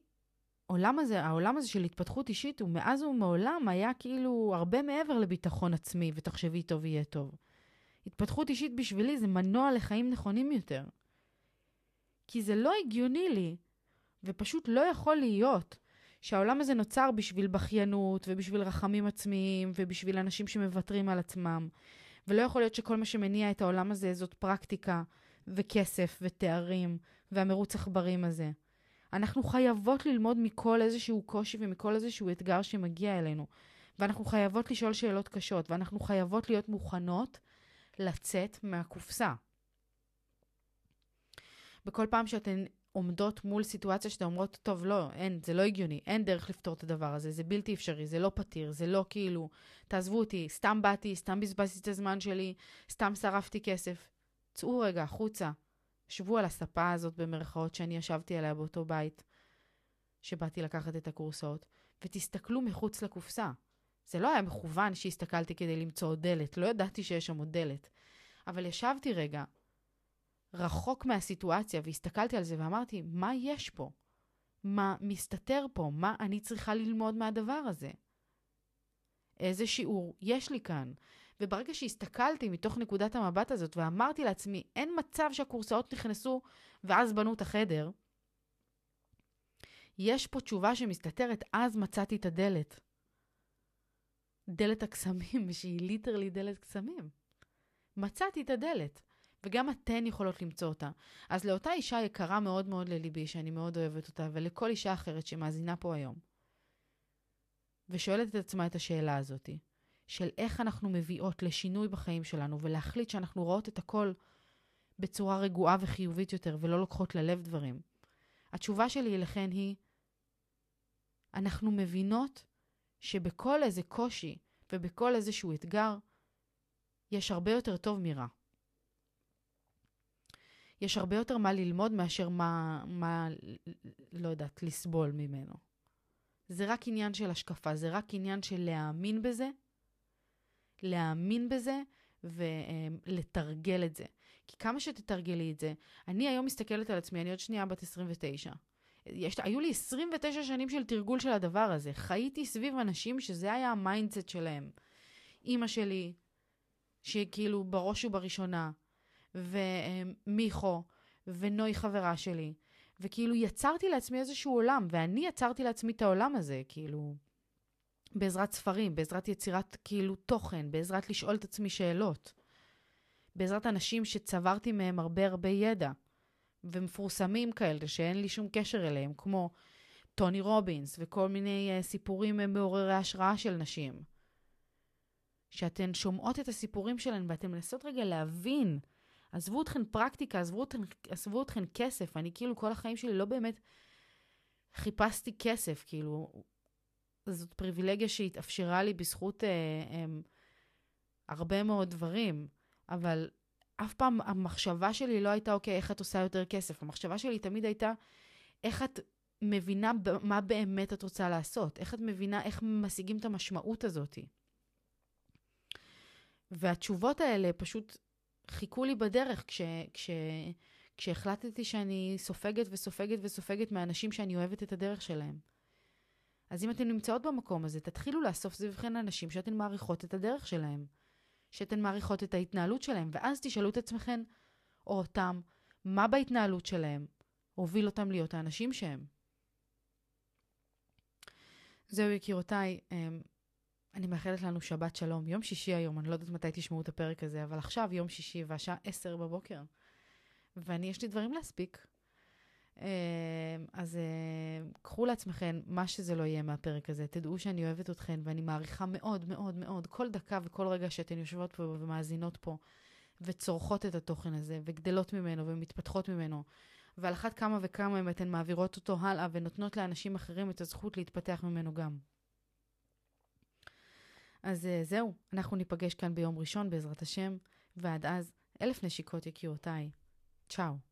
העולם הזה, העולם הזה של התפתחות אישית, הוא מאז ומעולם היה כאילו הרבה מעבר לביטחון עצמי, ותחשבי טוב יהיה טוב. התפתחות אישית בשבילי זה מנוע לחיים נכונים יותר. כי זה לא הגיוני לי, ופשוט לא יכול להיות, שהעולם הזה נוצר בשביל בכיינות, ובשביל רחמים עצמיים, ובשביל אנשים שמוותרים על עצמם. ולא יכול להיות שכל מה שמניע את העולם הזה זאת פרקטיקה, וכסף, ותארים, והמרוץ עכברים הזה. אנחנו חייבות ללמוד מכל איזשהו קושי ומכל איזשהו אתגר שמגיע אלינו. ואנחנו חייבות לשאול שאלות קשות, ואנחנו חייבות להיות מוכנות לצאת מהקופסה. בכל פעם שאתן עומדות מול סיטואציה שאתן אומרות, טוב, לא, אין, זה לא הגיוני, אין דרך לפתור את הדבר הזה, זה בלתי אפשרי, זה לא פתיר, זה לא כאילו, תעזבו אותי, סתם באתי, סתם בזבזתי את הזמן שלי, סתם שרפתי כסף. צאו רגע החוצה, שבו על הספה הזאת במרכאות שאני ישבתי עליה באותו בית, שבאתי לקחת את הקורסאות, ותסתכלו מחוץ לקופסה. זה לא היה מכוון שהסתכלתי כדי למצוא עוד דלת, לא ידעתי שיש שם עוד דלת. אבל ישבתי רגע רחוק מהסיטואציה והסתכלתי על זה ואמרתי, מה יש פה? מה מסתתר פה? מה אני צריכה ללמוד מהדבר הזה? איזה שיעור יש לי כאן? וברגע שהסתכלתי מתוך נקודת המבט הזאת ואמרתי לעצמי, אין מצב שהקורסאות נכנסו ואז בנו את החדר, יש פה תשובה שמסתתרת, אז מצאתי את הדלת. דלת הקסמים, (laughs) שהיא ליטרלי דלת קסמים. מצאתי את הדלת, וגם אתן יכולות למצוא אותה. אז לאותה אישה יקרה מאוד מאוד לליבי, שאני מאוד אוהבת אותה, ולכל אישה אחרת שמאזינה פה היום, ושואלת את עצמה את השאלה הזאתי, של איך אנחנו מביאות לשינוי בחיים שלנו, ולהחליט שאנחנו רואות את הכל בצורה רגועה וחיובית יותר, ולא לוקחות ללב דברים. התשובה שלי אליכן היא, אנחנו מבינות שבכל איזה קושי ובכל איזשהו אתגר, יש הרבה יותר טוב מרע. יש הרבה יותר מה ללמוד מאשר מה, מה, לא יודעת, לסבול ממנו. זה רק עניין של השקפה, זה רק עניין של להאמין בזה, להאמין בזה ולתרגל את זה. כי כמה שתתרגלי את זה, אני היום מסתכלת על עצמי, אני עוד שנייה בת 29. יש, היו לי 29 שנים של תרגול של הדבר הזה. חייתי סביב אנשים שזה היה ה mindset שלהם. אימא שלי, שכאילו בראש ובראשונה, ומיכו, ונוי חברה שלי, וכאילו יצרתי לעצמי איזשהו עולם, ואני יצרתי לעצמי את העולם הזה, כאילו, בעזרת ספרים, בעזרת יצירת כאילו תוכן, בעזרת לשאול את עצמי שאלות, בעזרת אנשים שצברתי מהם הרבה הרבה ידע, ומפורסמים כאלה שאין לי שום קשר אליהם, כמו טוני רובינס וכל מיני uh, סיפורים מעוררי השראה של נשים. שאתן שומעות את הסיפורים שלהן ואתן מנסות רגע להבין עזבו אתכן פרקטיקה, עזבו אתכן, עזבו אתכן כסף. אני כאילו כל החיים שלי לא באמת חיפשתי כסף, כאילו, זאת פריבילגיה שהתאפשרה לי בזכות אה, אה, הרבה מאוד דברים, אבל אף פעם המחשבה שלי לא הייתה, אוקיי, איך את עושה יותר כסף? המחשבה שלי תמיד הייתה, איך את מבינה מה באמת את רוצה לעשות? איך את מבינה איך משיגים את המשמעות הזאת? והתשובות האלה פשוט חיכו לי בדרך כש, כש, כשהחלטתי שאני סופגת וסופגת וסופגת מהאנשים שאני אוהבת את הדרך שלהם. אז אם אתן נמצאות במקום הזה, תתחילו לאסוף סביבכן אנשים שאתן מעריכות את הדרך שלהם, שאתן מעריכות את ההתנהלות שלהם, ואז תשאלו את עצמכן, או אותם, מה בהתנהלות שלהם הוביל אותם להיות האנשים שהם. זהו יקירותיי, אמ, אני מאחלת לנו שבת שלום. יום שישי היום, אני לא יודעת מתי תשמעו את הפרק הזה, אבל עכשיו יום שישי והשעה עשר בבוקר. ואני, יש לי דברים להספיק. אה, אז אה, קחו לעצמכם מה שזה לא יהיה מהפרק הזה. תדעו שאני אוהבת אתכן ואני מעריכה מאוד מאוד מאוד כל דקה וכל רגע שאתן יושבות פה ומאזינות פה וצורכות את התוכן הזה וגדלות ממנו ומתפתחות ממנו. ועל אחת כמה וכמה אם אתן מעבירות אותו הלאה ונותנות לאנשים אחרים את הזכות להתפתח ממנו גם. אז uh, זהו, אנחנו ניפגש כאן ביום ראשון בעזרת השם, ועד אז, אלף נשיקות יקירותיי. צ'או.